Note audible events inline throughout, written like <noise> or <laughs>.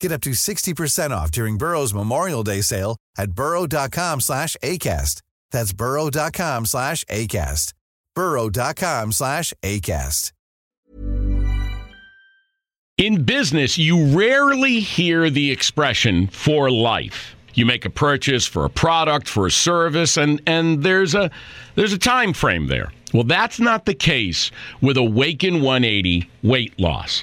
Get up to 60% off during Burrow's Memorial Day sale at burrow.com slash ACAST. That's burrow.com slash ACAST. burrow.com slash ACAST. In business, you rarely hear the expression for life. You make a purchase for a product, for a service, and, and there's a there's a time frame there. Well, that's not the case with Awaken 180 weight loss.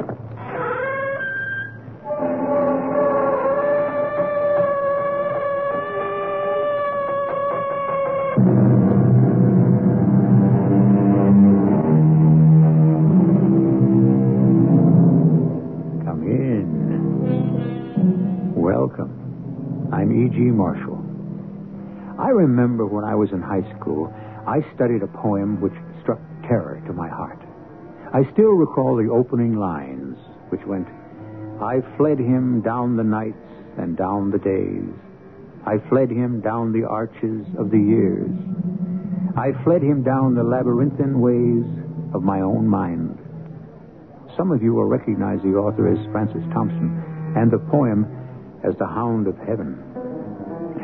Marshall. I remember when I was in high school, I studied a poem which struck terror to my heart. I still recall the opening lines, which went, I fled him down the nights and down the days. I fled him down the arches of the years. I fled him down the labyrinthine ways of my own mind. Some of you will recognize the author as Francis Thompson and the poem as The Hound of Heaven.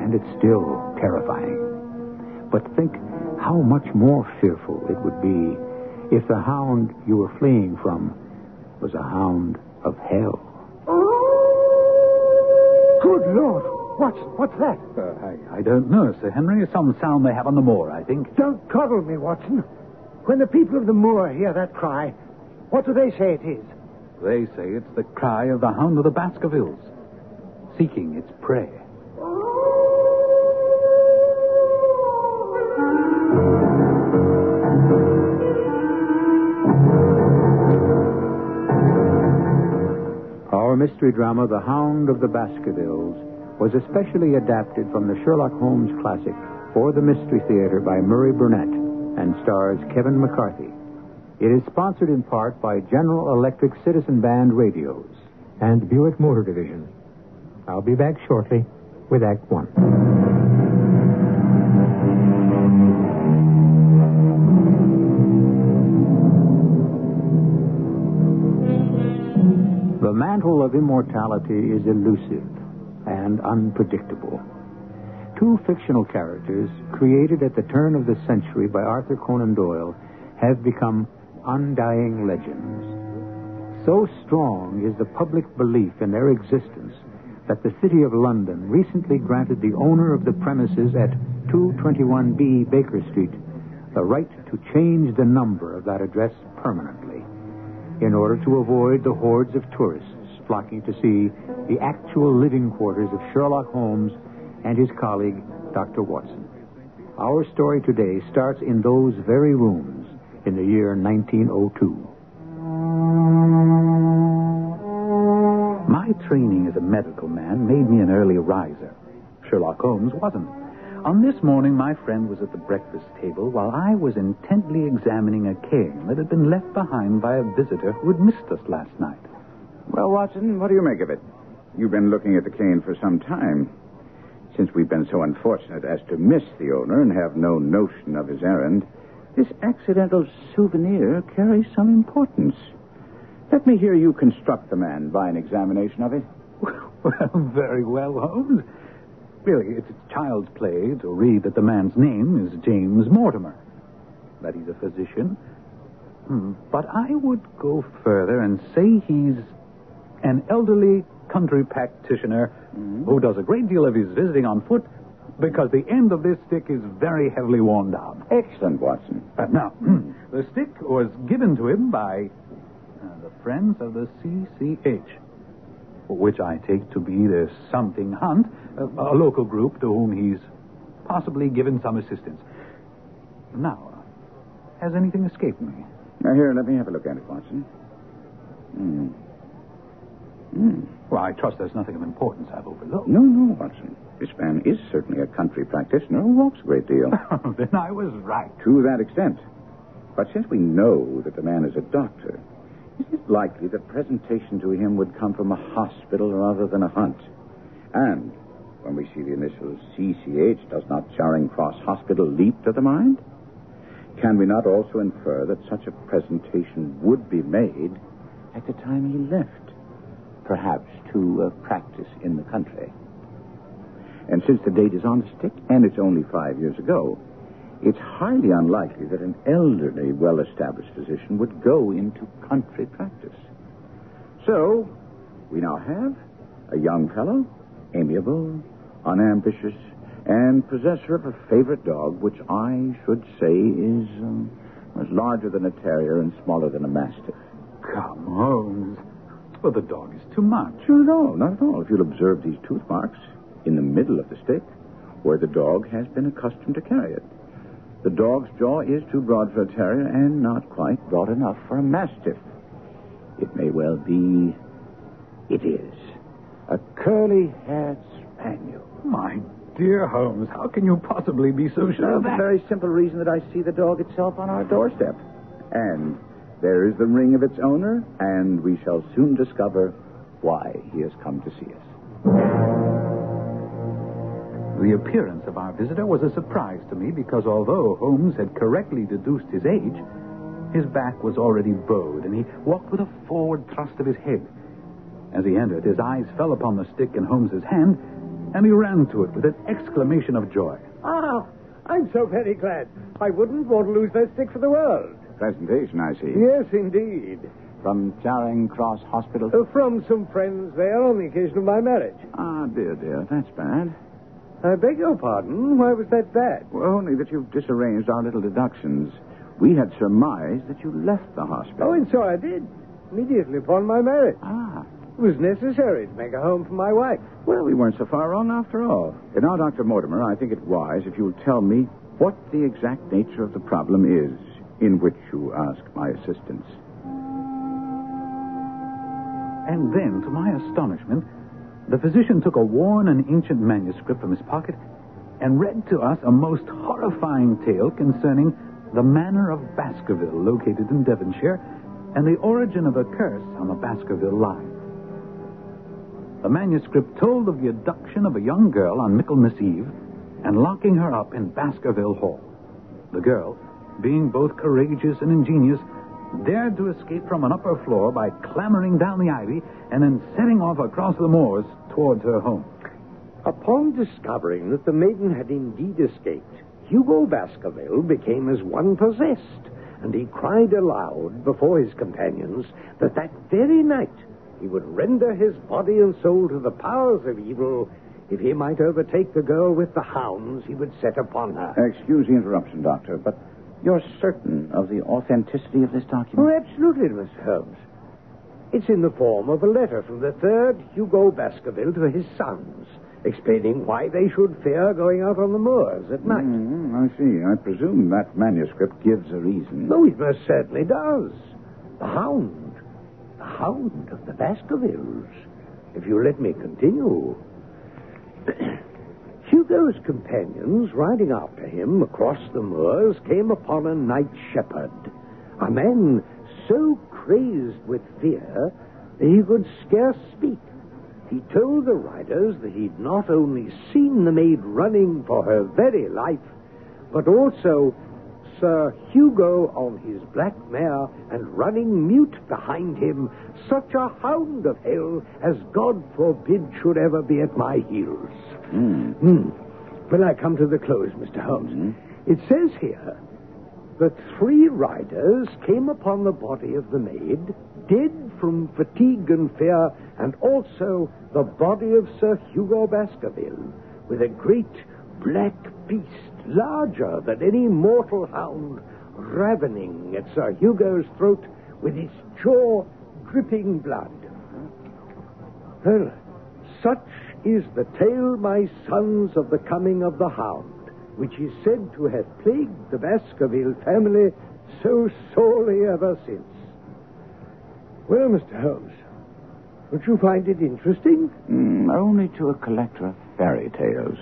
And it's still terrifying. But think how much more fearful it would be if the hound you were fleeing from was a hound of hell. Oh Good Lord! What's, what's that? Uh, I, I don't know, Sir Henry. It's some sound they have on the moor, I think. Don't coddle me, Watson. When the people of the moor hear that cry, what do they say it is? They say it's the cry of the hound of the Baskervilles, seeking its prey. Mystery drama, The Hound of the Baskervilles, was especially adapted from the Sherlock Holmes classic for the Mystery Theater by Murray Burnett and stars Kevin McCarthy. It is sponsored in part by General Electric Citizen Band Radios and Buick Motor Division. I'll be back shortly with Act One. Mantle of immortality is elusive and unpredictable. Two fictional characters, created at the turn of the century by Arthur Conan Doyle, have become undying legends. So strong is the public belief in their existence that the City of London recently granted the owner of the premises at 221B Baker Street the right to change the number of that address permanently in order to avoid the hordes of tourists flocking to see the actual living quarters of Sherlock Holmes and his colleague, Dr. Watson. Our story today starts in those very rooms in the year 1902. My training as a medical man made me an early riser. Sherlock Holmes wasn't. On this morning, my friend was at the breakfast table while I was intently examining a cane that had been left behind by a visitor who had missed us last night. Well, Watson, what do you make of it? You've been looking at the cane for some time. Since we've been so unfortunate as to miss the owner and have no notion of his errand, this accidental souvenir carries some importance. Let me hear you construct the man by an examination of it. <laughs> Well, very well, Holmes. Really, it's child's play to read that the man's name is James Mortimer, that he's a physician. Hmm, But I would go further and say he's an elderly country practitioner who does a great deal of his visiting on foot because the end of this stick is very heavily worn down. Excellent, Watson. Uh, now, <clears throat> the stick was given to him by uh, the Friends of the CCH, which I take to be the Something Hunt, a, local group to whom he's possibly given some assistance. Now, has anything escaped me? Now, here, let me have a look at it, Watson. Hmm. Hmm. Well, I trust there's nothing of importance I've overlooked. No, no, Watson. This man is certainly a country practitioner who walks a great deal. <laughs> then I was right. to that extent. But since we know that the man is a doctor, is it likely that presentation to him would come from a hospital rather than a hunt? And when we see the initials CCH, does not Charing Cross Hospital leap to the mind? Can we not also infer that such a presentation would be made at the time he left? Perhaps to uh, practice in the country. And since the date is on the stick, and it's only five years ago, it's highly unlikely that an elderly, well established physician would go into country practice. So, we now have a young fellow, amiable, unambitious, and possessor of a favorite dog, which I should say is um, was larger than a terrier and smaller than a mastiff. Come, Holmes. Well, the dog is too much. Not at all, not at all. If you'll observe these tooth marks in the middle of the stick, where the dog has been accustomed to carry it. The dog's jaw is too broad for a terrier and not quite broad enough for a mastiff. It may well be. It is. A curly haired spaniel. My dear Holmes, how can you possibly be so sure oh, For of the very simple reason that I see the dog itself on our doorstep. And there is the ring of its owner, and we shall soon discover why he has come to see us. The appearance of our visitor was a surprise to me because although Holmes had correctly deduced his age, his back was already bowed and he walked with a forward thrust of his head. As he entered, his eyes fell upon the stick in Holmes's hand, and he ran to it with an exclamation of joy. Ah, I'm so very glad. I wouldn't want to lose that stick for the world. Presentation, I see. Yes, indeed. From Charing Cross Hospital. Uh, from some friends there on the occasion of my marriage. Ah, dear, dear, that's bad. I beg your pardon. Why was that bad? Well, only that you've disarranged our little deductions. We had surmised that you left the hospital. Oh, and so I did. Immediately upon my marriage. Ah. It was necessary to make a home for my wife. Well, we weren't so far wrong after all. And now, Dr. Mortimer, I think it wise if you'll tell me what the exact nature of the problem is in which you ask my assistance. And then, to my astonishment, the physician took a worn and ancient manuscript from his pocket and read to us a most horrifying tale concerning the manor of Baskerville, located in Devonshire, and the origin of a curse on the Baskerville line. The manuscript told of the abduction of a young girl on Michaelmas Eve and locking her up in Baskerville Hall. The girl, being both courageous and ingenious, dared to escape from an upper floor by clambering down the ivy and then setting off across the moors towards her home. Upon discovering that the maiden had indeed escaped, Hugo Baskerville became as one possessed and he cried aloud before his companions that that very night he would render his body and soul to the powers of evil if he might overtake the girl with the hounds he would set upon her. Excuse the interruption, Doctor, but you're certain of the authenticity of this document? Oh, absolutely, Mr. Holmes. It's in the form of a letter from the third Hugo Baskerville to his sons, explaining why they should fear going out on the moors at night. Mm, I see. I presume that manuscript gives a reason. No, it most certainly does. The hound. Hound of the Baskervilles. If you let me continue. <clears throat> Hugo's companions, riding after him across the moors, came upon a night shepherd. A man so crazed with fear that he could scarce speak. He told the riders that he'd not only seen the maid running for her very life, but also Sir Hugo on his black mare and running mute behind him, such a hound of hell as God forbid should ever be at my heels. Hmm. Hmm. When I come to the close, Mr. Holmes, it says here that three riders came upon the body of the maid, dead from fatigue and fear, and also the body of Sir Hugo Baskerville, with a great black beast, larger than any mortal hound, ravening at Sir Hugo's throat with its jaw dripping blood. Well, such is the tale, my sons, of the coming of the hound, which is said to have plagued the Baskerville family so sorely ever since. Well, Mr. Holmes, don't you find it interesting? Mm, only to a collector of fairy tales.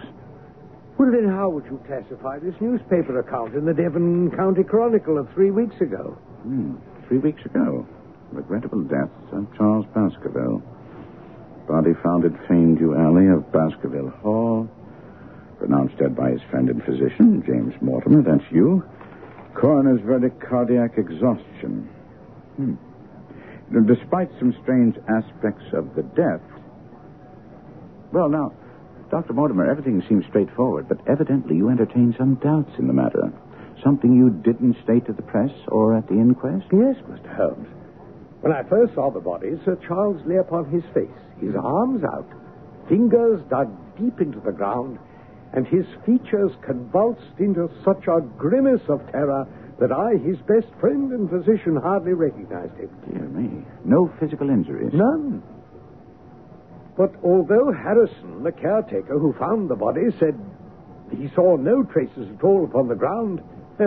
Well, then how would you classify this newspaper account in the Devon County Chronicle of three weeks ago? Hmm. Three weeks ago, regrettable death of Charles Baskerville. Body found at Famedew Alley of Baskerville Hall. Pronounced dead by his friend and physician, James Mortimer. That's you. Coroner's verdict, cardiac exhaustion. Hmm. Despite some strange aspects of the death. Well, now, Dr. Mortimer, everything seems straightforward, but evidently you entertain some doubts in the matter. Something you didn't state to the press or at the inquest? Yes, Mr. Holmes. When I first saw the body, Sir Charles lay upon his face, his arms out, fingers dug deep into the ground, and his features convulsed into such a grimace of terror that I, his best friend and physician, hardly recognized him. Dear me. No physical injuries? None. But although Harrison, the caretaker who found the body, said he saw no traces at all upon the ground, <laughs>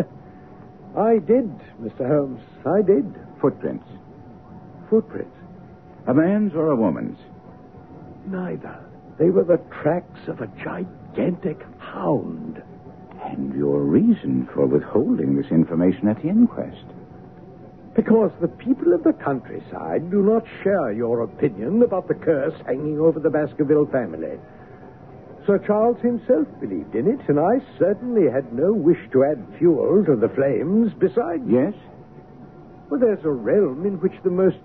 I did, Mr. Holmes. I did. Footprints. Footprints. A man's or a woman's? Neither. They were the tracks of a gigantic hound. And your reason for withholding this information at the inquest? Because the people of the countryside do not share your opinion about the curse hanging over the Baskerville family. Sir Charles himself believed in it, and I certainly had no wish to add fuel to the flames. Besides, Yes? well, there's a realm in which the most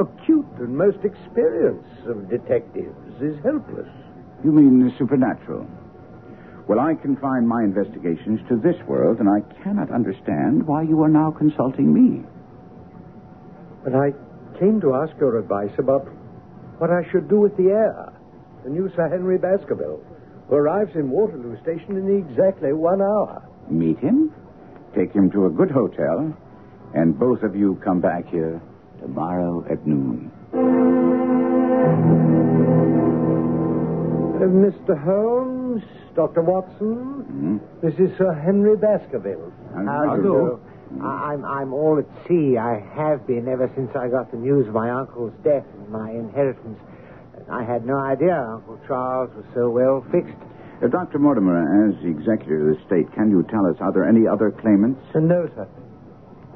acute and most experienced of detectives is helpless. You mean the supernatural? Well, I confine my investigations to this world, and I cannot understand why you are now consulting me. But I came to ask your advice about what I should do with the heir, the new Sir Henry Baskerville, who arrives in Waterloo Station in exactly one hour. Meet him, take him to a good hotel, and both of you come back here tomorrow at noon. Uh, Mr. Holmes, Dr. Watson, Hmm? this is Sir Henry Baskerville. How do you do? I- I'm I'm all at sea. I have been ever since I got the news of my uncle's death and my inheritance. I had no idea Uncle Charles was so well fixed. Uh, Dr. Mortimer, as the executor of the state, can you tell us, are there any other claimants? Uh, no, sir.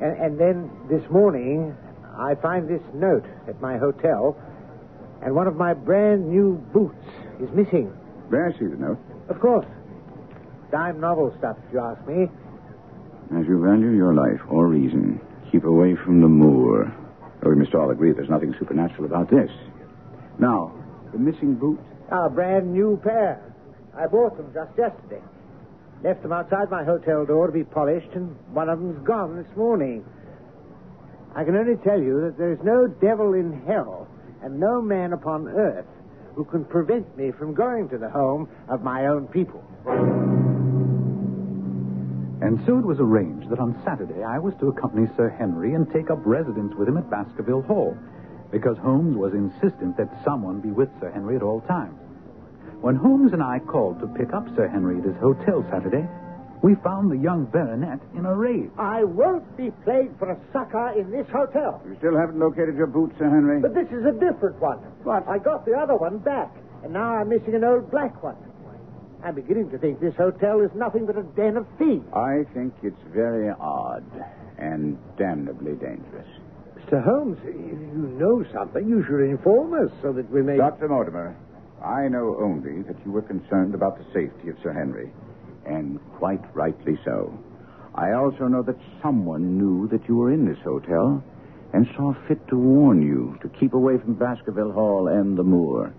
And, and then this morning, I find this note at my hotel, and one of my brand new boots is missing. May I see the note? Of course, dime novel stuff, if you ask me. As you value your life or reason, keep away from the moor. Oh, we must all agree there's nothing supernatural about this. Now, the missing boot? Ah, a brand new pair. I bought them just yesterday. Left them outside my hotel door to be polished, and one of them's gone this morning. I can only tell you that there is no devil in hell and no man upon earth who can prevent me from going to the home of my own people. And so it was arranged that on Saturday I was to accompany Sir Henry and take up residence with him at Baskerville Hall, because Holmes was insistent that someone be with Sir Henry at all times. When Holmes and I called to pick up Sir Henry at his hotel Saturday, we found the young baronet in a rage. I won't be played for a sucker in this hotel. You still haven't located your boots, Sir Henry? But this is a different one. What? I got the other one back, and now I'm missing an old black one. I'm beginning to think this hotel is nothing but a den of thieves. I think it's very odd and damnably dangerous. Mr. Holmes, if you know something, you should inform us so that we may. Dr. Mortimer, I know only that you were concerned about the safety of Sir Henry, and quite rightly so. I also know that someone knew that you were in this hotel and saw fit to warn you to keep away from Baskerville Hall and the moor.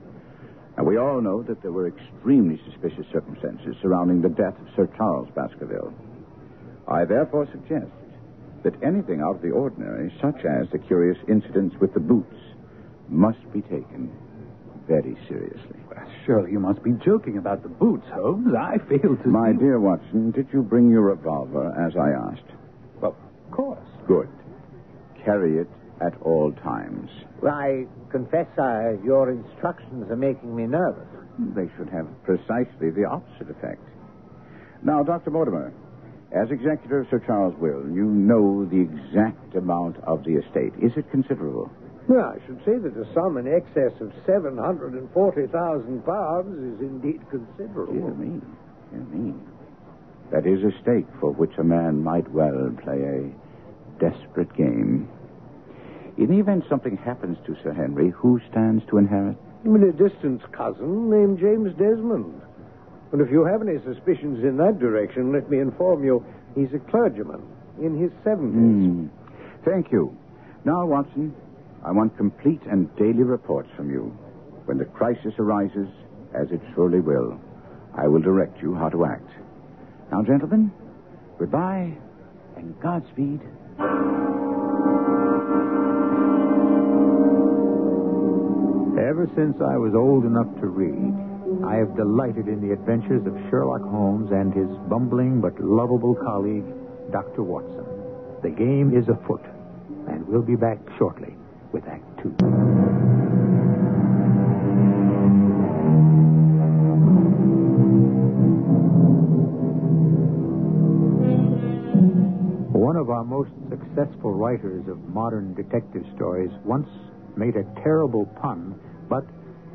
And we all know that there were extremely suspicious circumstances surrounding the death of Sir Charles Baskerville. I therefore suggest that anything out of the ordinary, such as the curious incidents with the boots, must be taken very seriously. Surely you must be joking about the boots, Holmes. I fail to My see... dear Watson, did you bring your revolver as I asked? Well, of course. Good. Carry it at all times. Well, I confess uh, your instructions are making me nervous. They should have precisely the opposite effect. Now, Dr. Mortimer, as executor of Sir Charles' will, you know the exact amount of the estate. Is it considerable? Well, I should say that a sum in excess of £740,000 is indeed considerable. Dear me. Dear me. That is a stake for which a man might well play a desperate game. In the event something happens to Sir Henry, who stands to inherit? I mean, a distant cousin named James Desmond. And if you have any suspicions in that direction, let me inform you, he's a clergyman in his 70s. Hmm. Thank you. Now, Watson, I want complete and daily reports from you. When the crisis arises, as it surely will, I will direct you how to act. Now, gentlemen, goodbye and Godspeed. Ever since I was old enough to read, I have delighted in the adventures of Sherlock Holmes and his bumbling but lovable colleague, Dr. Watson. The game is afoot, and we'll be back shortly with Act Two. One of our most successful writers of modern detective stories once made a terrible pun, but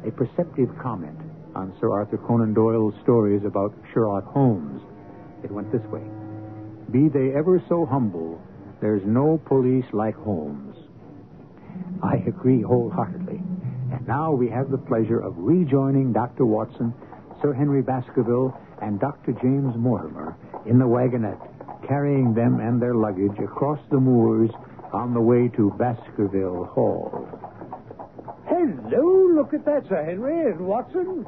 a perceptive comment on Sir Arthur Conan Doyle's stories about Sherlock Holmes. It went this way Be they ever so humble, there's no police like Holmes. I agree wholeheartedly. And now we have the pleasure of rejoining Dr. Watson, Sir Henry Baskerville, and Dr. James Mortimer in the wagonette, carrying them and their luggage across the moors on the way to Baskerville Hall. Hello, look at that, Sir Henry and Watson.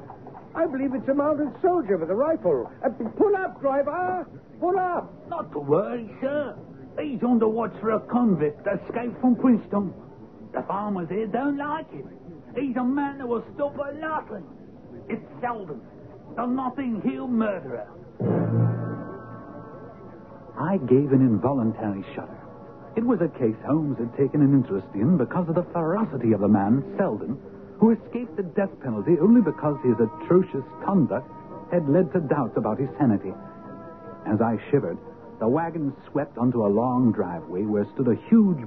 I believe it's a mounted soldier with a rifle. Uh, pull up, driver. Pull up. Not to worry, sir. He's on the watch for a convict escaped from Princetown. The farmers here don't like him. He's a man that will stop at nothing. It's Selden, the Notting Hill murderer. I gave an involuntary shudder. It was a case Holmes had taken an interest in because of the ferocity of the man, Selden, who escaped the death penalty only because his atrocious conduct had led to doubts about his sanity. As I shivered, the wagon swept onto a long driveway where stood a huge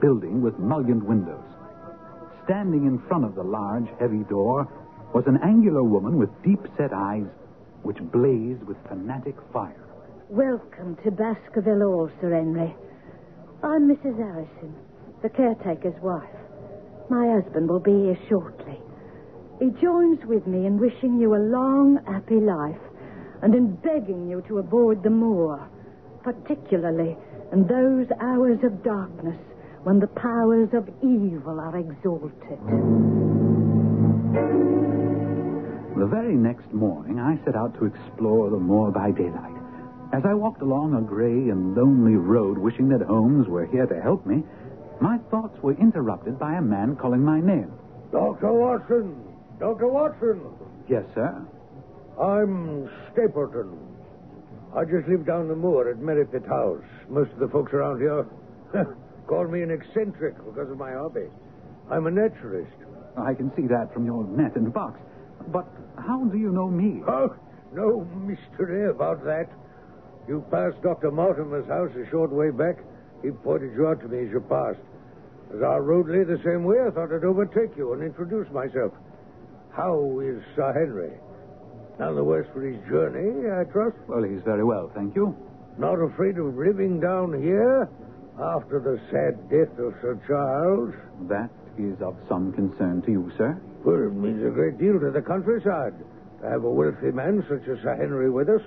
building with mullioned windows. Standing in front of the large, heavy door was an angular woman with deep-set eyes which blazed with fanatic fire. Welcome to Baskerville Hall, Sir Henry. I'm Mrs. Harrison, the caretaker's wife. My husband will be here shortly. He joins with me in wishing you a long, happy life and in begging you to avoid the moor, particularly in those hours of darkness when the powers of evil are exalted. The very next morning, I set out to explore the moor by daylight, As I walked along a gray and lonely road, wishing that Holmes were here to help me, my thoughts were interrupted by a man calling my name. Dr. Watson! Dr. Watson! Yes, sir. I'm Stapleton. I just live down the moor at Merripit House. Most of the folks around here <laughs> call me an eccentric because of my hobby. I'm a naturalist. I can see that from your net and box. But how do you know me? Oh, no mystery about that. You passed Dr. Mortimer's house a short way back. He pointed you out to me as you passed. As our road lay the same way, I thought I'd overtake you and introduce myself. How is Sir Henry? None the worse for his journey, I trust? Well, he's very well, thank you. Not afraid of living down here after the sad death of Sir Charles? That is of some concern to you, sir. Well, it means a great deal to the countryside to have a wealthy man such as Sir Henry with us.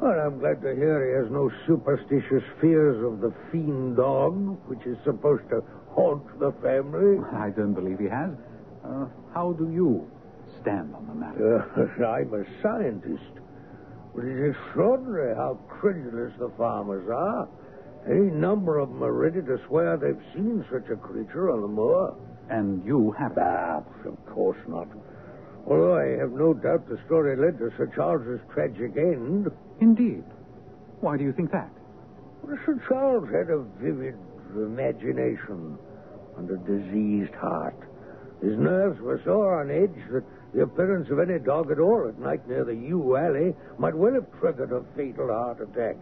Well, I'm glad to hear he has no superstitious fears of the fiend dog, which is supposed to haunt the family. I don't believe he has. Uh, how do you stand on the matter? Uh, I'm a scientist. But it's extraordinary how credulous the farmers are. Any number of them are ready to swear they've seen such a creature on the moor. And you haven't? Ah, of course not. Although I have no doubt the story led to Sir Charles's tragic end. Indeed. Why do you think that? Well, Sir Charles had a vivid imagination and a diseased heart. His nerves were so on edge that the appearance of any dog at all at night near the yew alley might well have triggered a fatal heart attack.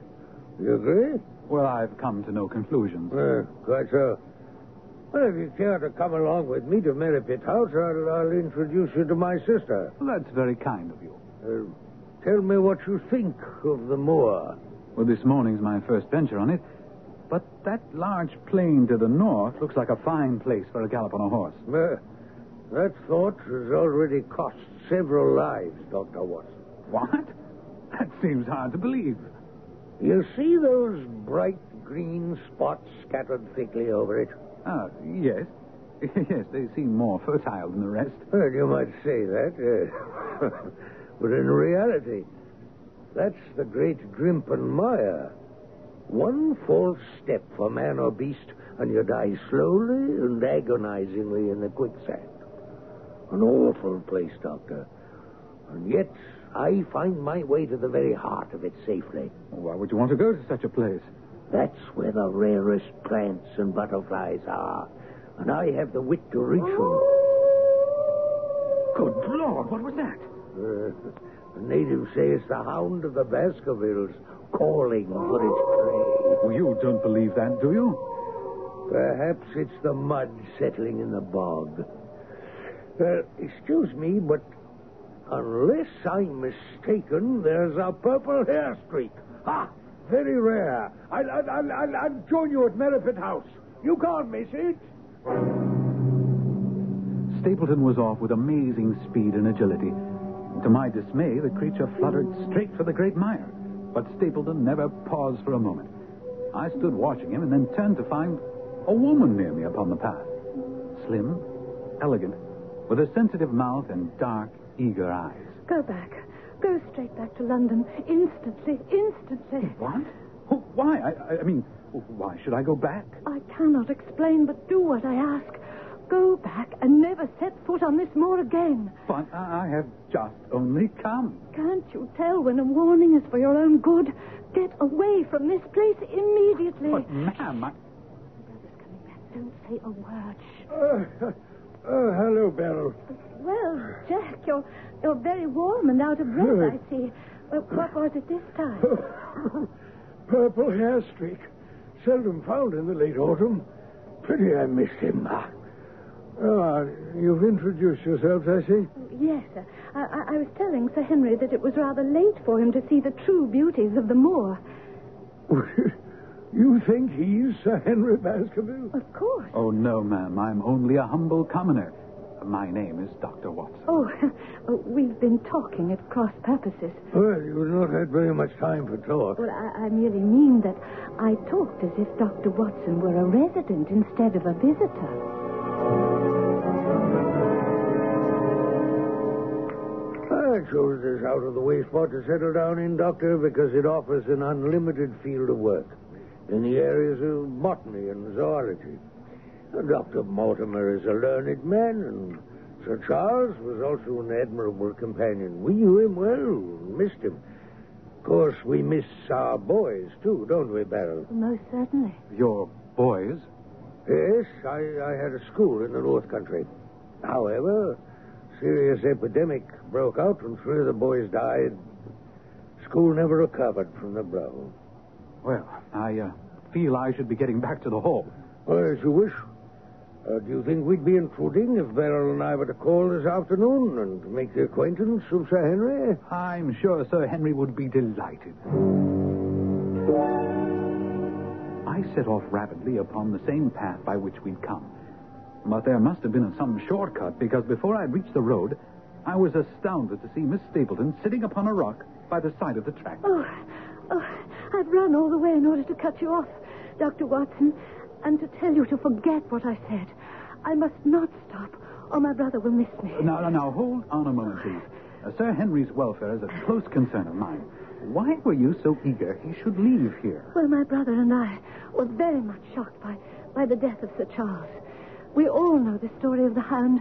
You agree? Well, I've come to no conclusions. Uh, quite so. Well, if you care to come along with me to Merripit House, I'll, I'll introduce you to my sister. Well, that's very kind of you. Uh, tell me what you think of the moor. Well, this morning's my first venture on it. But that large plain to the north looks like a fine place for a gallop on a horse. Uh, that thought has already cost several lives, Dr. Watson. What? That seems hard to believe. You see those bright green spots scattered thickly over it? Ah, yes. <laughs> yes, they seem more fertile than the rest. Well, you might say that. Uh, <laughs> but in reality, that's the great Grimpen Mire. One false step for man or beast, and you die slowly and agonizingly in the quicksand. An awful place, Doctor. And yet, I find my way to the very heart of it safely. Why would you want to go to such a place? That's where the rarest plants and butterflies are. And I have the wit to reach them. Good Lord, what was that? Uh, the natives say it's the hound of the Baskervilles calling for its prey. Well, you don't believe that, do you? Perhaps it's the mud settling in the bog. Well, excuse me, but unless I'm mistaken, there's a purple hair streak. Ah, very rare. I'll, I'll, I'll, I'll join you at Merripit House. You can't miss it. Stapleton was off with amazing speed and agility. To my dismay, the creature fluttered straight for the great mire. But Stapleton never paused for a moment. I stood watching him and then turned to find a woman near me upon the path. Slim, elegant, with a sensitive mouth and dark, eager eyes. Go back. Go straight back to London. Instantly. Instantly. What? Why? I, I mean, why should I go back? I cannot explain, but do what I ask. Go back and never set foot on this moor again. But I have just only come. Can't you tell when a warning is for your own good? Get away from this place immediately. But, ma'am, I... Brother's coming back. Don't say a word. Uh, uh, hello, Beryl. Well, Jack, you're you're very warm and out of breath, I see. Well, what was it this time? <laughs> Purple hair streak. Seldom found in the late autumn. Pretty I missed him. Ah, Ah, you've introduced yourselves, I see. Yes, sir. I, I, I was telling Sir Henry that it was rather late for him to see the true beauties of the moor. <laughs> you think he's Sir Henry Baskerville? Of course. Oh, no, ma'am. I'm only a humble commoner. My name is Dr. Watson. Oh, <laughs> oh, we've been talking at cross purposes. Well, you've not had very much time for talk. Well, I, I merely mean that I talked as if Dr. Watson were a resident instead of a visitor. I chose this out of the way spot to settle down in, Doctor, because it offers an unlimited field of work in the areas of botany and zoology. Dr. Mortimer is a learned man, and Sir Charles was also an admirable companion. We knew him well, missed him. Of course, we miss our boys, too, don't we, Beryl? Most certainly. Your boys? Yes, I, I had a school in the North Country. However, serious epidemic broke out and three of the boys died. School never recovered from the blow. Well, I uh, feel I should be getting back to the hall. Well, as you wish. Uh, do you think we'd be intruding if Beryl and I were to call this afternoon and make the acquaintance of Sir Henry? I'm sure Sir Henry would be delighted. I set off rapidly upon the same path by which we'd come. But there must have been some shortcut, because before I'd reached the road, I was astounded to see Miss Stapleton sitting upon a rock by the side of the track. Oh, oh, I've run all the way in order to cut you off, Dr. Watson, and to tell you to forget what I said. I must not stop, or my brother will miss me. Now, now, now, hold on a moment, please. Uh, Sir Henry's welfare is a close concern of mine. Why were you so eager he should leave here? Well, my brother and I were very much shocked by, by the death of Sir Charles. We all know the story of the hound,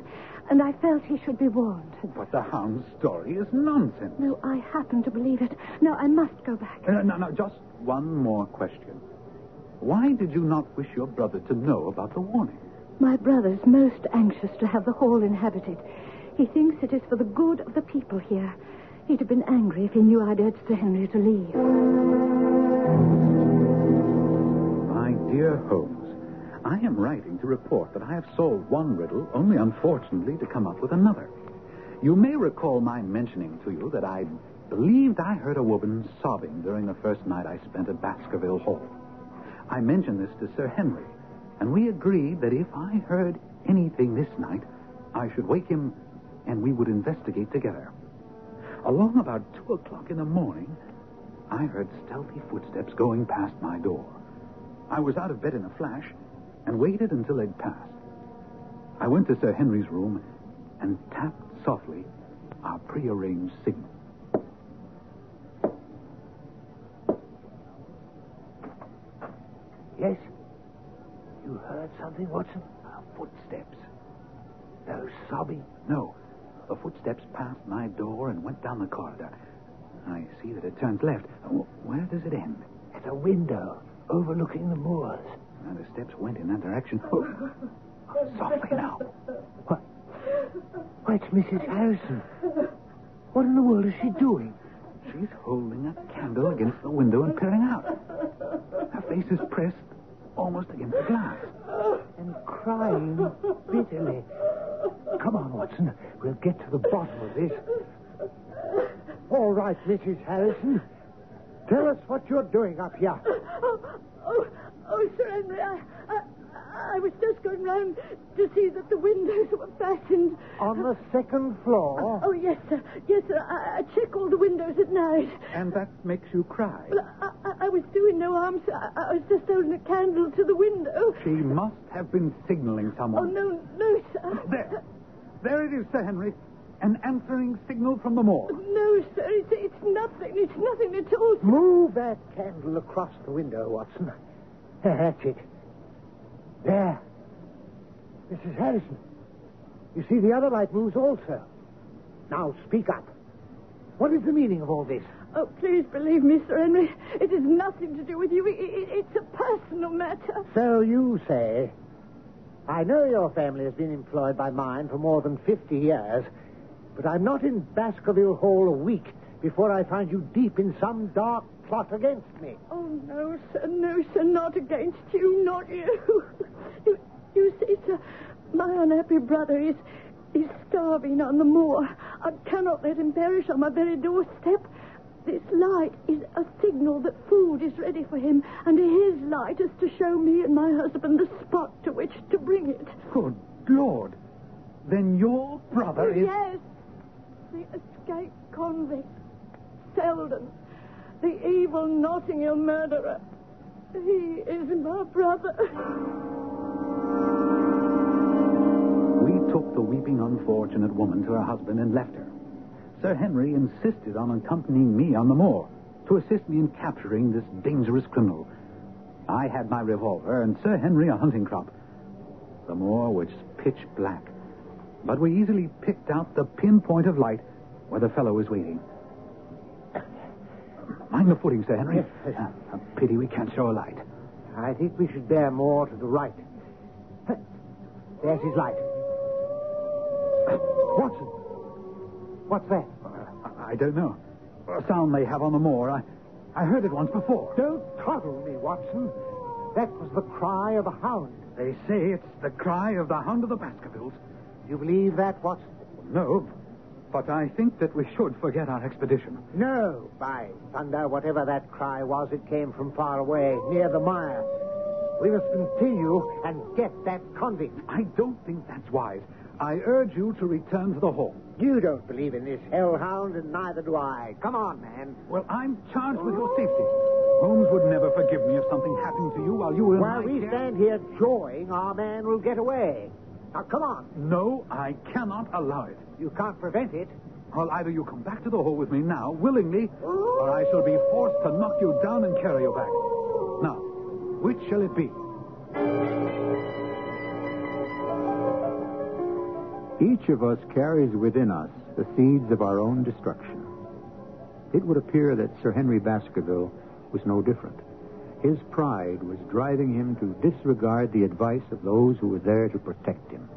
and I felt he should be warned. But the hound's story is nonsense. No, I happen to believe it. No, I must go back. Uh, no, no, just one more question. Why did you not wish your brother to know about the warning? My brother's most anxious to have the hall inhabited. He thinks it is for the good of the people here. He'd have been angry if he knew I'd urged Sir Henry to leave. My dear Holmes, I am writing to report that I have solved one riddle, only unfortunately to come up with another. You may recall my mentioning to you that I believed I heard a woman sobbing during the first night I spent at Baskerville Hall. I mentioned this to Sir Henry, and we agreed that if I heard anything this night, I should wake him and we would investigate together. Along about two o'clock in the morning, I heard stealthy footsteps going past my door. I was out of bed in a flash and waited until they'd passed. I went to Sir Henry's room and tapped softly our prearranged signal. Yes? You heard something, Watson? Footsteps. No sobbing? No. The footsteps passed my door and went down the corridor. I see that it turns left. Where does it end? At a window overlooking the moors. And the steps went in that direction. Oh. <laughs> Softly now. What? Why, it's Mrs. Harrison. What in the world is she doing? She's holding a candle against the window and peering out. Her face is pressed almost against the glass. And crying bitterly. Come on, Watson. We'll get to the bottom of this. All right, Mrs. Harrison. Tell us what you're doing up here. Oh, Oh, oh, oh Sir Henry, I, I, I was just going round to see that the windows were fastened. On the second floor? Oh, oh, yes, sir. Yes, sir. I, I check all the windows at night. And that makes you cry? Well, I, I, I was doing no harm, sir. I, I was just holding a candle to the window. She must have been signaling someone. Oh, no, no, sir. There. There it is, Sir Henry. An answering signal from the moor. No, sir. It's, it's nothing. It's nothing at all. Move that candle across the window, Watson. <laughs> That's it. There. Mrs. Harrison. You see, the other light moves also. Now, speak up. What is the meaning of all this? Oh, please believe me, Sir Henry. It has nothing to do with you. It, it, it's a personal matter. So you say. I know your family has been employed by mine for more than 50 years, but I'm not in Baskerville Hall a week before I find you deep in some dark plot against me. Oh, no, sir, no, sir, not against you, not you. <laughs> You, you see, sir, my unhappy brother is, is starving on the moor. I cannot let him perish on my very doorstep. This light is a signal that food is ready for him, and his light is to show me and my husband the spot to which to bring it. Good Lord. Then your brother is. Yes. The escaped convict, Selden. The evil Notting Hill murderer. He is my brother. We took the weeping, unfortunate woman to her husband and left her. Sir Henry insisted on accompanying me on the moor to assist me in capturing this dangerous criminal. I had my revolver, and Sir Henry a hunting crop. The moor was pitch black, but we easily picked out the pinpoint of light where the fellow was waiting. Mind the footing, Sir Henry. Ah, a pity we can't show a light. I think we should bear more to the right. There's his light. Watson! What's that? Uh, I don't know. A sound they have on the moor. I, I heard it once before. Don't coddle me, Watson. That was the cry of a hound. They say it's the cry of the hound of the Baskervilles. You believe that, Watson? No, but I think that we should forget our expedition. No, by thunder, whatever that cry was, it came from far away, near the mire. We must continue and get that convict. I don't think that's wise. I urge you to return to the hall. You don't believe in this hellhound, and neither do I. Come on, man. Well, I'm charged with your safety. Holmes would never forgive me if something happened to you while you were in While we care. stand here jawing, our man will get away. Now, come on. No, I cannot allow it. You can't prevent it. Well, either you come back to the hall with me now, willingly, or I shall be forced to knock you down and carry you back. Now, which shall it be? Each of us carries within us the seeds of our own destruction. It would appear that Sir Henry Baskerville was no different. His pride was driving him to disregard the advice of those who were there to protect him.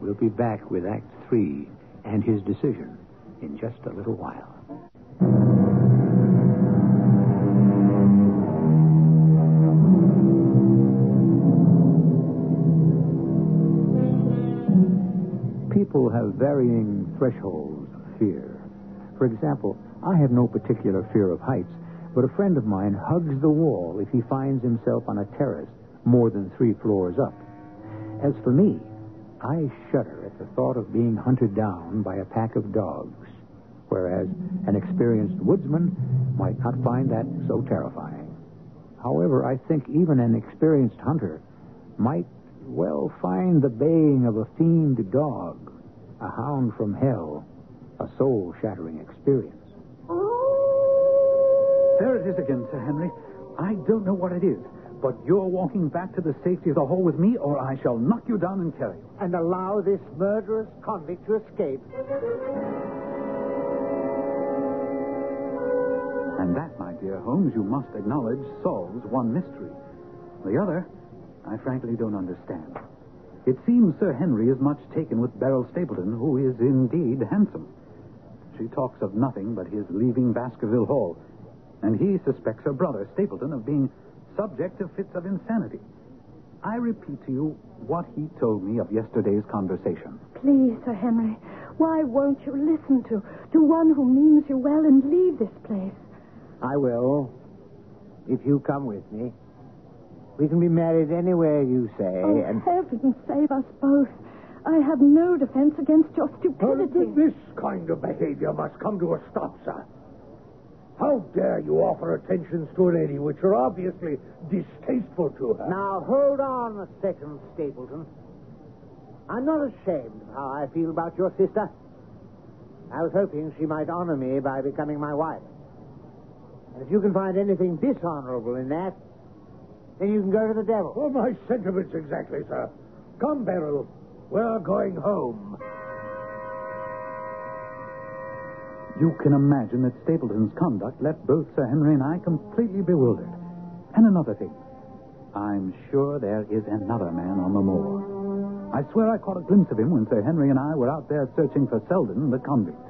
We'll be back with Act Three and his decision in just a little while. People have varying thresholds of fear. For example, I have no particular fear of heights, but a friend of mine hugs the wall if he finds himself on a terrace more than three floors up. As for me, I shudder at the thought of being hunted down by a pack of dogs, whereas an experienced woodsman might not find that so terrifying. However, I think even an experienced hunter might well find the baying of a fiend dog, a hound from hell, a soul shattering experience. There it is again, Sir Henry. I don't know what it is, but you're walking back to the safety of the hall with me, or I shall knock you down and carry you. And allow this murderous convict to escape. And that, my dear Holmes, you must acknowledge, solves one mystery. The other, I frankly don't understand. It seems Sir Henry is much taken with Beryl Stapleton, who is indeed handsome. She talks of nothing but his leaving Baskerville Hall, and he suspects her brother, Stapleton, of being subject to fits of insanity. I repeat to you what he told me of yesterday's conversation. Please, Sir Henry, why won't you listen to, to one who means you well and leave this place? I will, if you come with me. We can be married anywhere you say, Oh, and heaven save us both. I have no defense against your stupidity. This kind of behavior must come to a stop, sir. How dare you offer attentions to a lady which are obviously distasteful to her? Now, hold on a second, Stapleton. I'm not ashamed of how I feel about your sister. I was hoping she might honor me by becoming my wife. And if you can find anything dishonorable in that, then you can go to the devil. Well, my sentiments exactly, sir. Come, Beryl. We're going home. You can imagine that Stapleton's conduct left both Sir Henry and I completely bewildered. And another thing. I'm sure there is another man on the moor. I swear I caught a glimpse of him when Sir Henry and I were out there searching for Selden, the convict.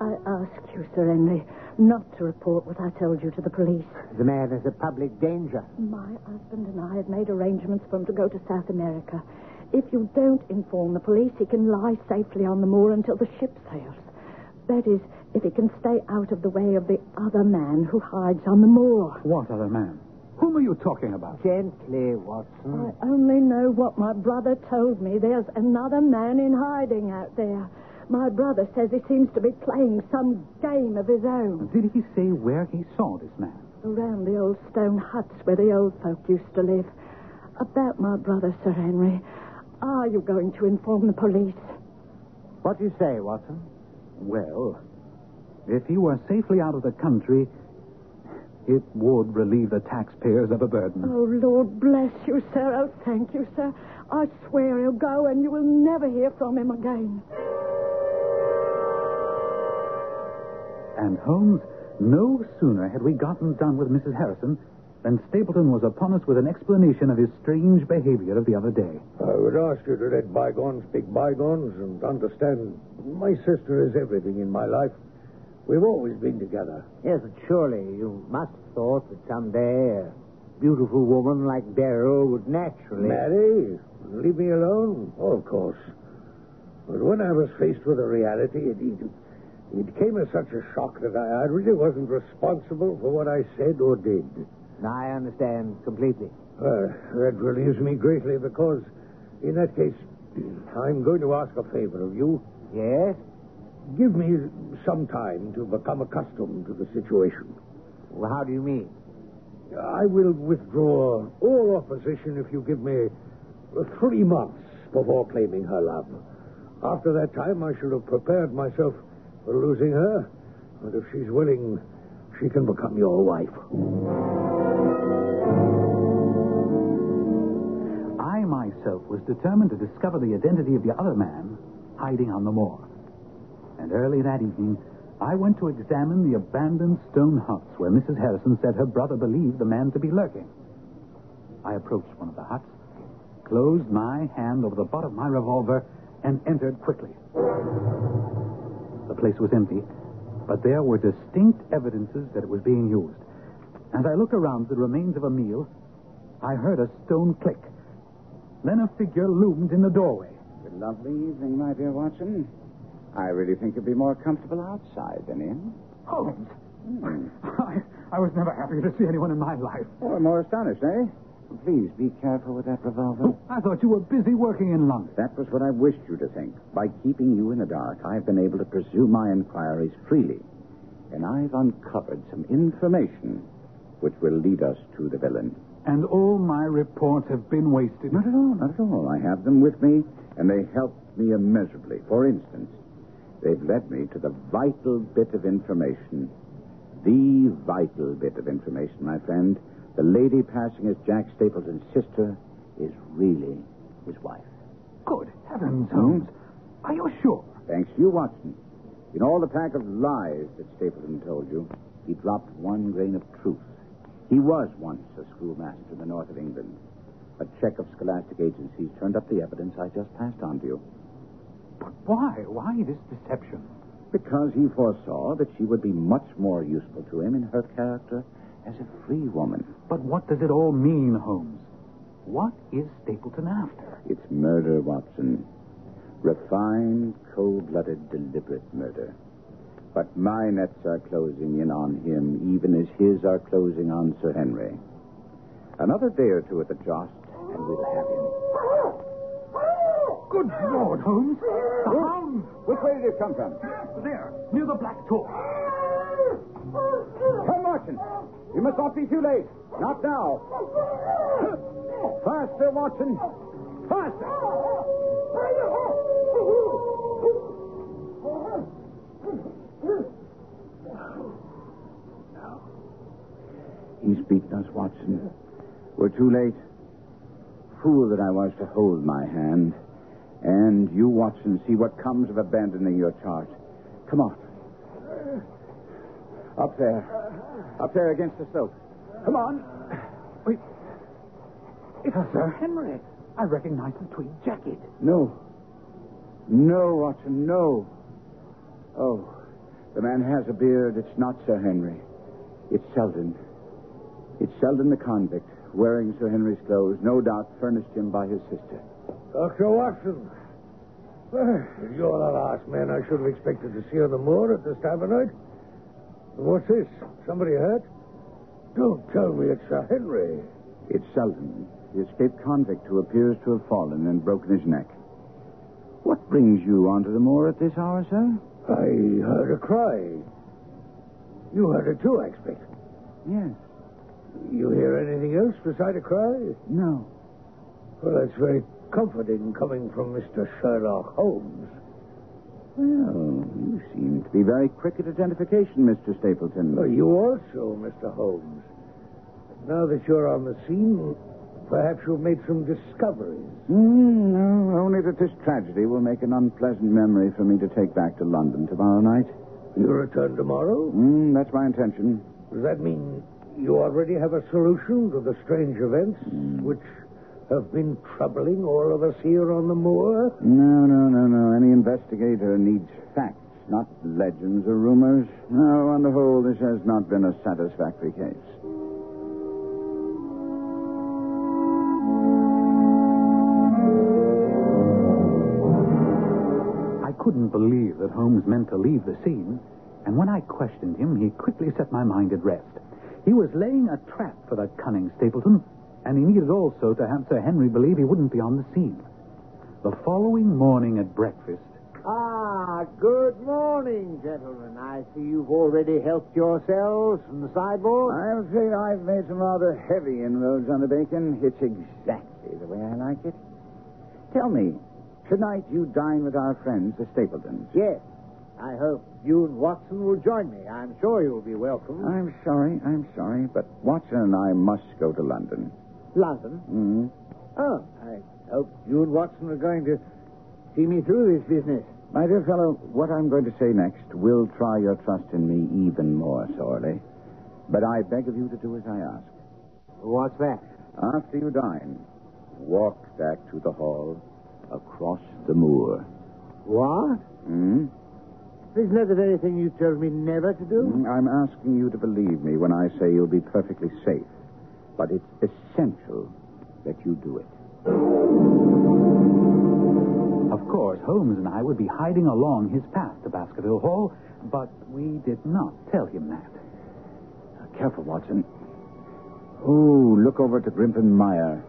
I ask you, Sir Henry, not to report what I told you to the police. The man is a public danger. My husband and I have made arrangements for him to go to South America. If you don't inform the police, he can lie safely on the moor until the ship sails. That is, if he can stay out of the way of the other man who hides on the moor. What other man? Whom are you talking about? Gently, Watson. I only know what my brother told me. There's another man in hiding out there. My brother says he seems to be playing some game of his own. Did he say where he saw this man? Around the old stone huts where the old folk used to live. About my brother, Sir Henry. Are you going to inform the police? What do you say, Watson? Well, If he were safely out of the country, it would relieve the taxpayers of a burden. Oh, Lord bless you, sir. Oh, thank you, sir. I swear he'll go and you will never hear from him again. And Holmes, no sooner had we gotten done with Mrs. Harrison than Stapleton was upon us with an explanation of his strange behavior of the other day. I would ask you to let bygones be bygones and understand my sister is everything in my life. We've always been together. Yes, but surely you must have thought that someday a beautiful woman like Beryl would naturally. Marry? Leave me alone? Oh, of course. But when I was faced with a reality, it, it, it came as such a shock that I, I really wasn't responsible for what I said or did. I understand completely. Uh, that relieves me greatly because, in that case, I'm going to ask a favor of you. Yes? Give me some time to become accustomed to the situation. Well, how do you mean? I will withdraw all opposition if you give me three months before claiming her love. After that time, I shall have prepared myself for losing her. And if she's willing, she can become your wife. I myself was determined to discover the identity of the other man hiding on the moor. And early that evening, I went to examine the abandoned stone huts where Mrs. Harrison said her brother believed the man to be lurking. I approached one of the huts, closed my hand over the butt of my revolver, and entered quickly. The place was empty, but there were distinct evidences that it was being used. As I looked around the remains of a meal, I heard a stone click. Then a figure loomed in the doorway. A lovely evening, my dear Watson. I really think you'd be more comfortable outside than in. Holmes! I, I was never happier to see anyone in my life. Oh, more astonished, eh? Please be careful with that revolver. I thought you were busy working in London. That was what I wished you to think. By keeping you in the dark, I've been able to pursue my inquiries freely. And I've uncovered some information which will lead us to the villain. And all my reports have been wasted. Not at all, not at all. I have them with me, and they helped me immeasurably. For instance, they've led me to the vital bit of information. The vital bit of information, my friend. The lady passing as Jack Stapleton's sister is really his wife. Good heavens, hmm? Holmes. Are you sure? Thanks to you, Watson. In all the pack of lies that Stapleton told you, he dropped one grain of truth. He was once a schoolmaster in the north of England. A check of scholastic agencies turned up the evidence I just passed on to you. But why? Why this deception? Because he foresaw that she would be much more useful to him in her character as a free woman. But what does it all mean, Holmes? What is Stapleton after? It's murder, Watson. Refined, cold blooded, deliberate murder. But my nets are closing in on him, even as his are closing on Sir Henry. Another day or two at the Jost, and we'll have him. Good Lord, Holmes. The hounds! Which way did it come from? There, near the Black Tor. Come, Watson. You must not be too late. Not now. Faster, Watson. Faster. No. He's beaten us, Watson. We're too late. Fool that I was to hold my hand. And you, Watson, see what comes of abandoning your charge. Come on. Up there. Up there against the slope. Come on. Wait. It's Sir Henry. I recognize the tweed jacket. No. No, Watson, no. Oh, the man has a beard. It's not Sir Henry. It's Selden. It's Selden the convict, wearing Sir Henry's clothes, no doubt furnished him by his sister. Dr. Watson. Well, you're the last man I should have expected to see on the moor at this time of night. What's this? Somebody hurt? Don't tell me it's Sir Henry. It's Selden, the escaped convict who appears to have fallen and broken his neck. What brings you onto the moor at this hour, sir? I heard a cry. You heard it too, I expect. Yes. You hear anything else beside a cry? No. Well, that's very comforting coming from Mr. Sherlock Holmes. Well, you seem to be very quick at identification, Mr. Stapleton. Oh, you also, Mr. Holmes. Now that you're on the scene, perhaps you've made some discoveries. Mm, no, only that this tragedy will make an unpleasant memory for me to take back to London tomorrow night. You return tomorrow? Mm, that's my intention. Does that mean you already have a solution to the strange events Hmm. which have been troubling all of us here on the moor? No, no, no, no. Any investigator needs facts, not legends or rumors. No, on the whole, this has not been a satisfactory case. I couldn't believe that Holmes meant to leave the scene, and when I questioned him, he quickly set my mind at rest. He was laying a trap for that cunning Stapleton, and he needed also to have Sir Henry believe he wouldn't be on the scene. The following morning at breakfast, Ah, good morning, gentlemen. I see you've already helped yourselves from the sideboard. I'm afraid I've made some rather heavy inroads on the bacon. It's exactly the way I like it. Tell me, tonight you dine with our friends, the Stapletons. Yes. I hope you and Watson will join me. I'm sure you'll be welcome. I'm sorry, I'm sorry, but Watson and I must go to London. London? Mm-hmm. Oh, I hope you and Watson are going to see me through this business. My dear fellow, what I'm going to say next will try your trust in me even more sorely. But I beg of you to do as I ask. What's that? After you dine, walk back to the hall across the moor. What? Hmm? Isn't that the very thing you told me never to do? Mm, I'm asking you to believe me when I say you'll be perfectly safe. But it's essential that you do it. of course, Holmes and I would be hiding along his path to Baskerville Hall, but we did not tell him that. Uh, careful, Watson. Oh, look over to Grimpen Mire.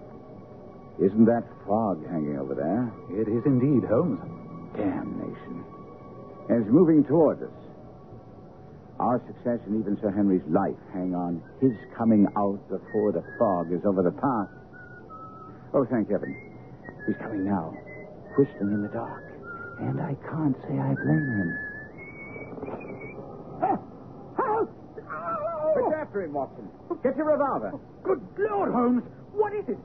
Isn't that fog hanging over there? It is indeed, Holmes. Damnation. And it's moving towards us. Our success and even Sir Henry's life hang on his coming out before the fog is over the path. Oh, thank heaven. He's coming now, whistling in the dark. And I can't say I blame him. It's after him, Watson. Get your revolver. Oh, good Lord, Holmes! What is it?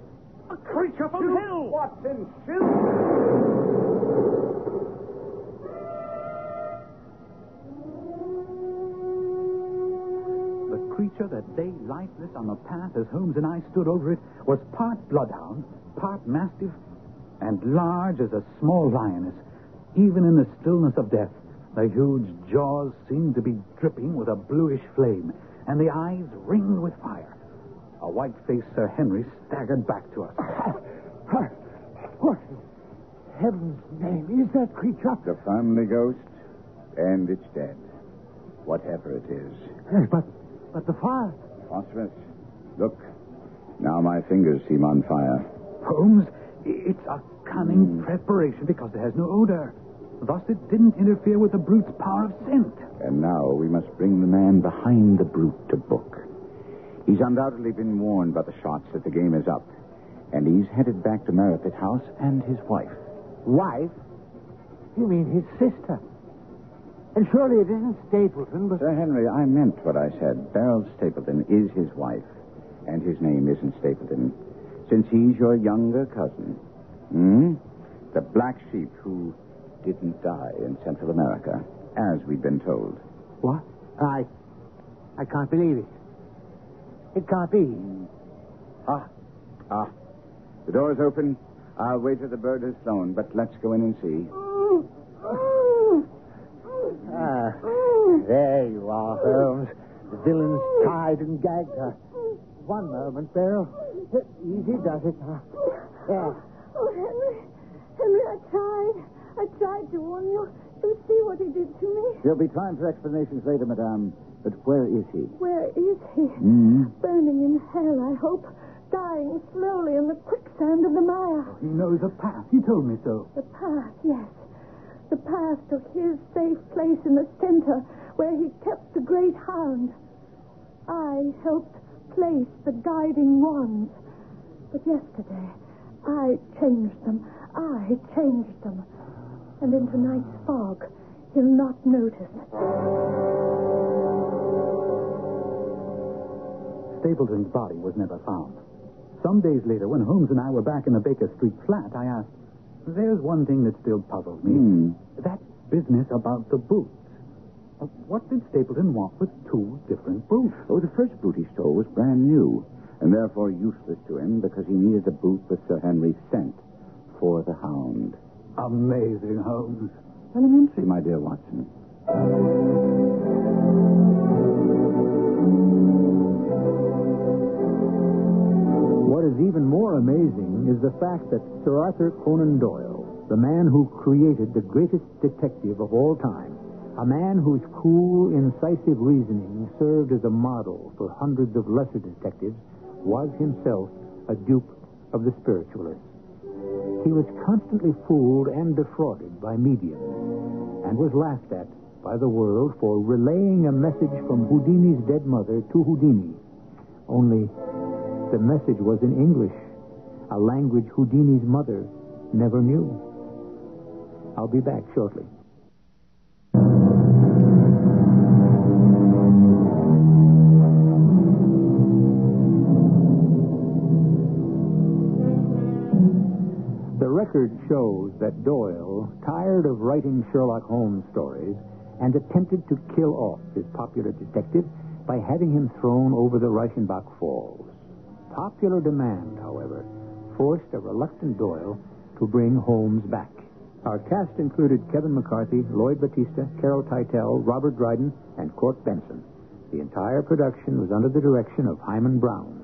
A creature from hell! Watson, shoot! Creature lay lifeless on the path as Holmes and I stood over it was part bloodhound, part mastiff, and large as a small lioness. Even in the stillness of death, the huge jaws seemed to be dripping with a bluish flame, and the eyes ringed with fire. A white-faced Sir Henry staggered back to us. What <coughs> in heaven's name is that creature? The family ghost, and it's dead. Whatever it is. Yes, but, but the fire. Phosphorus. Look. Now my fingers seem on fire. Holmes, it's a cunning hmm. preparation because it has no odor. Thus, it didn't interfere with the brute's power of scent. And now we must bring the man behind the brute to book. He's undoubtedly been warned by the shots that the game is up. And he's headed back to Merripit House and his wife. Wife? You mean his sister? And surely it isn't Stapleton, but. Sir Henry, I meant what I said. Beryl Stapleton is his wife. And his name isn't Stapleton. Since he's your younger cousin. Hmm? The black sheep who didn't die in Central America, as we've been told. What? I. I can't believe it. It can't be. Ah. Ah. The door's open. I'll wait till the bird has flown, but let's go in and see. Ah, there you are, Holmes. The villain's tied and gagged her. One moment, Beryl. Easy does it. There. Oh, Henry. Henry, I tried. I tried to warn you. You see what he did to me? There'll be time for explanations later, madame. But where is he? Where is he? Hmm? Burning in hell, I hope. Dying slowly in the quicksand of the mire. He knows a path. He told me so. The path, yes. The path to his safe place in the center where he kept the great hound. I helped place the guiding wands. But yesterday, I changed them. I changed them. And in tonight's fog, He'll not notice. Stapleton's body was never found. Some days later, when Holmes and I were back in the Baker Street flat, I asked, There's one thing that still puzzles me. Hmm. That business about the boots. What did Stapleton want with two different boots? Oh, the first boot he stole was brand new, and therefore useless to him because he needed a boot with Sir Henry's scent for the hound. Amazing, Holmes. Elementary, my dear Watson. What is even more amazing is the fact that Sir Arthur Conan Doyle, the man who created the greatest detective of all time, a man whose cool, incisive reasoning served as a model for hundreds of lesser detectives, was himself a dupe of the spiritualists. He was constantly fooled and defrauded by mediums and was laughed at by the world for relaying a message from Houdini's dead mother to Houdini. Only the message was in English, a language Houdini's mother never knew. I'll be back shortly. Record shows that Doyle, tired of writing Sherlock Holmes stories, and attempted to kill off his popular detective by having him thrown over the Reichenbach Falls. Popular demand, however, forced a reluctant Doyle to bring Holmes back. Our cast included Kevin McCarthy, Lloyd Battista, Carol Teitel, Robert Dryden, and Court Benson. The entire production was under the direction of Himan Brown.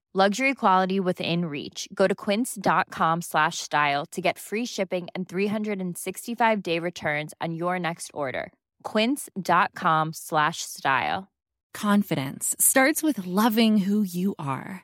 Luxury quality within reach. Go to quince.com slash style to get free shipping and 365 day returns on your next order. Quince.com slash style. Confidence starts with loving who you are.